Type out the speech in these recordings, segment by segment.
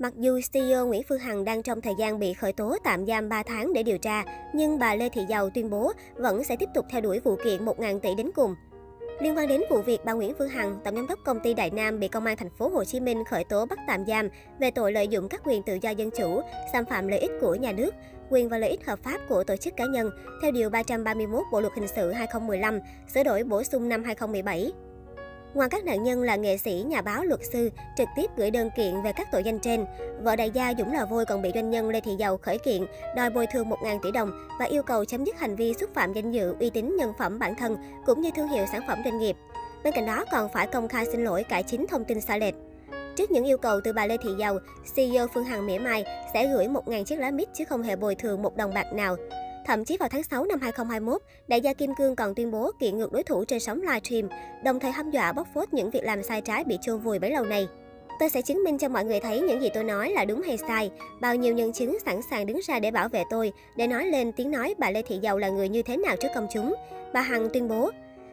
Mặc dù CEO Nguyễn Phương Hằng đang trong thời gian bị khởi tố tạm giam 3 tháng để điều tra, nhưng bà Lê Thị Giàu tuyên bố vẫn sẽ tiếp tục theo đuổi vụ kiện 1.000 tỷ đến cùng. Liên quan đến vụ việc bà Nguyễn Phương Hằng, tổng giám đốc công ty Đại Nam bị công an thành phố Hồ Chí Minh khởi tố bắt tạm giam về tội lợi dụng các quyền tự do dân chủ, xâm phạm lợi ích của nhà nước, quyền và lợi ích hợp pháp của tổ chức cá nhân theo điều 331 Bộ luật hình sự 2015, sửa đổi bổ sung năm 2017. Ngoài các nạn nhân là nghệ sĩ, nhà báo, luật sư trực tiếp gửi đơn kiện về các tội danh trên, vợ đại gia Dũng Lò Vôi còn bị doanh nhân Lê Thị Dầu khởi kiện đòi bồi thường 1.000 tỷ đồng và yêu cầu chấm dứt hành vi xúc phạm danh dự, uy tín nhân phẩm bản thân cũng như thương hiệu sản phẩm doanh nghiệp. Bên cạnh đó còn phải công khai xin lỗi cải chính thông tin sai lệch. Trước những yêu cầu từ bà Lê Thị Dầu, CEO Phương Hằng mỉa mai sẽ gửi 1.000 chiếc lá mít chứ không hề bồi thường một đồng bạc nào. Thậm chí vào tháng 6 năm 2021, đại gia Kim Cương còn tuyên bố kiện ngược đối thủ trên sóng livestream, đồng thời hăm dọa bóc phốt những việc làm sai trái bị chôn vùi bấy lâu nay. Tôi sẽ chứng minh cho mọi người thấy những gì tôi nói là đúng hay sai. Bao nhiêu nhân chứng sẵn sàng đứng ra để bảo vệ tôi, để nói lên tiếng nói bà Lê Thị Giàu là người như thế nào trước công chúng. Bà Hằng tuyên bố,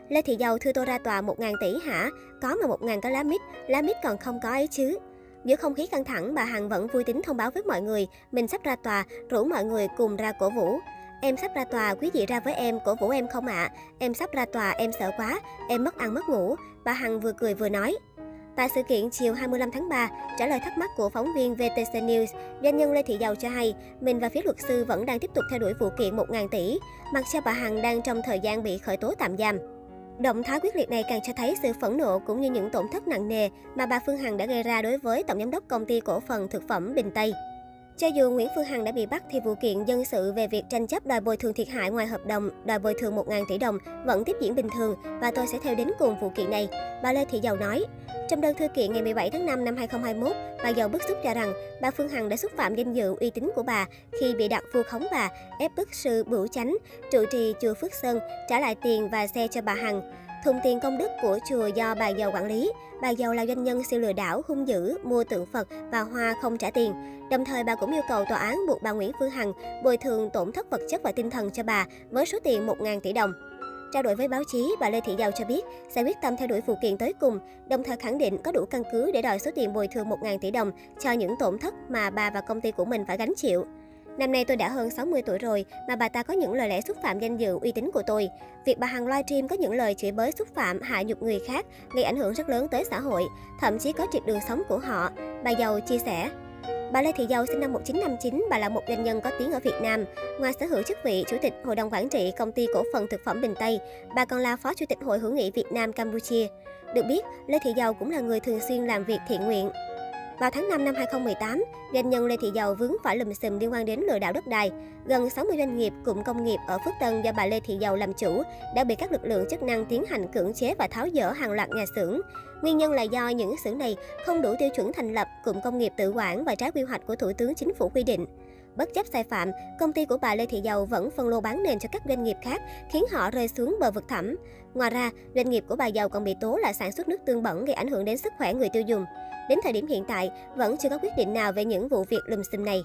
Lê Thị Giàu thưa tôi ra tòa 1.000 tỷ hả? Có mà 1.000 có lá mít, lá mít còn không có ấy chứ. Giữa không khí căng thẳng, bà Hằng vẫn vui tính thông báo với mọi người, mình sắp ra tòa, rủ mọi người cùng ra cổ vũ. Em sắp ra tòa, quý vị ra với em, cổ vũ em không ạ? À? Em sắp ra tòa, em sợ quá, em mất ăn mất ngủ. Bà Hằng vừa cười vừa nói. Tại sự kiện chiều 25 tháng 3, trả lời thắc mắc của phóng viên VTC News, doanh nhân Lê Thị Giàu cho hay, mình và phía luật sư vẫn đang tiếp tục theo đuổi vụ kiện 1.000 tỷ, mặc cho bà Hằng đang trong thời gian bị khởi tố tạm giam. Động thái quyết liệt này càng cho thấy sự phẫn nộ cũng như những tổn thất nặng nề mà bà Phương Hằng đã gây ra đối với Tổng giám đốc công ty cổ phần thực phẩm Bình Tây. Cho dù Nguyễn Phương Hằng đã bị bắt thì vụ kiện dân sự về việc tranh chấp đòi bồi thường thiệt hại ngoài hợp đồng, đòi bồi thường 1.000 tỷ đồng vẫn tiếp diễn bình thường và tôi sẽ theo đến cùng vụ kiện này, bà Lê Thị Giàu nói. Trong đơn thư kiện ngày 17 tháng 5 năm 2021, bà Giàu bức xúc cho rằng bà Phương Hằng đã xúc phạm danh dự uy tín của bà khi bị đặt vu khống bà, ép bức sư Bửu Chánh, trụ trì chùa Phước Sơn trả lại tiền và xe cho bà Hằng thùng tiền công đức của chùa do bà giàu quản lý. Bà giàu là doanh nhân siêu lừa đảo, hung dữ, mua tượng Phật và hoa không trả tiền. Đồng thời bà cũng yêu cầu tòa án buộc bà Nguyễn Phương Hằng bồi thường tổn thất vật chất và tinh thần cho bà với số tiền 1.000 tỷ đồng. Trao đổi với báo chí, bà Lê Thị Giàu cho biết sẽ quyết tâm theo đuổi vụ kiện tới cùng, đồng thời khẳng định có đủ căn cứ để đòi số tiền bồi thường 1.000 tỷ đồng cho những tổn thất mà bà và công ty của mình phải gánh chịu. Năm nay tôi đã hơn 60 tuổi rồi mà bà ta có những lời lẽ xúc phạm danh dự uy tín của tôi. Việc bà Hằng livestream có những lời chửi bới xúc phạm, hạ nhục người khác gây ảnh hưởng rất lớn tới xã hội, thậm chí có triệt đường sống của họ. Bà Giàu chia sẻ. Bà Lê Thị Dâu sinh năm 1959, bà là một doanh nhân có tiếng ở Việt Nam. Ngoài sở hữu chức vị Chủ tịch Hội đồng Quản trị Công ty Cổ phần Thực phẩm Bình Tây, bà còn là Phó Chủ tịch Hội hữu nghị Việt Nam Campuchia. Được biết, Lê Thị Giàu cũng là người thường xuyên làm việc thiện nguyện. Vào tháng 5 năm 2018, doanh nhân Lê Thị Giàu vướng phải lùm xùm liên quan đến lừa đảo đất đai. Gần 60 doanh nghiệp, cụm công nghiệp ở Phước Tân do bà Lê Thị Giàu làm chủ đã bị các lực lượng chức năng tiến hành cưỡng chế và tháo dỡ hàng loạt nhà xưởng. Nguyên nhân là do những xưởng này không đủ tiêu chuẩn thành lập cụm công nghiệp tự quản và trái quy hoạch của Thủ tướng Chính phủ quy định. Bất chấp sai phạm, công ty của bà Lê Thị dầu vẫn phân lô bán nền cho các doanh nghiệp khác, khiến họ rơi xuống bờ vực thẳm. Ngoài ra, doanh nghiệp của bà dầu còn bị tố là sản xuất nước tương bẩn gây ảnh hưởng đến sức khỏe người tiêu dùng. Đến thời điểm hiện tại, vẫn chưa có quyết định nào về những vụ việc lùm xùm này.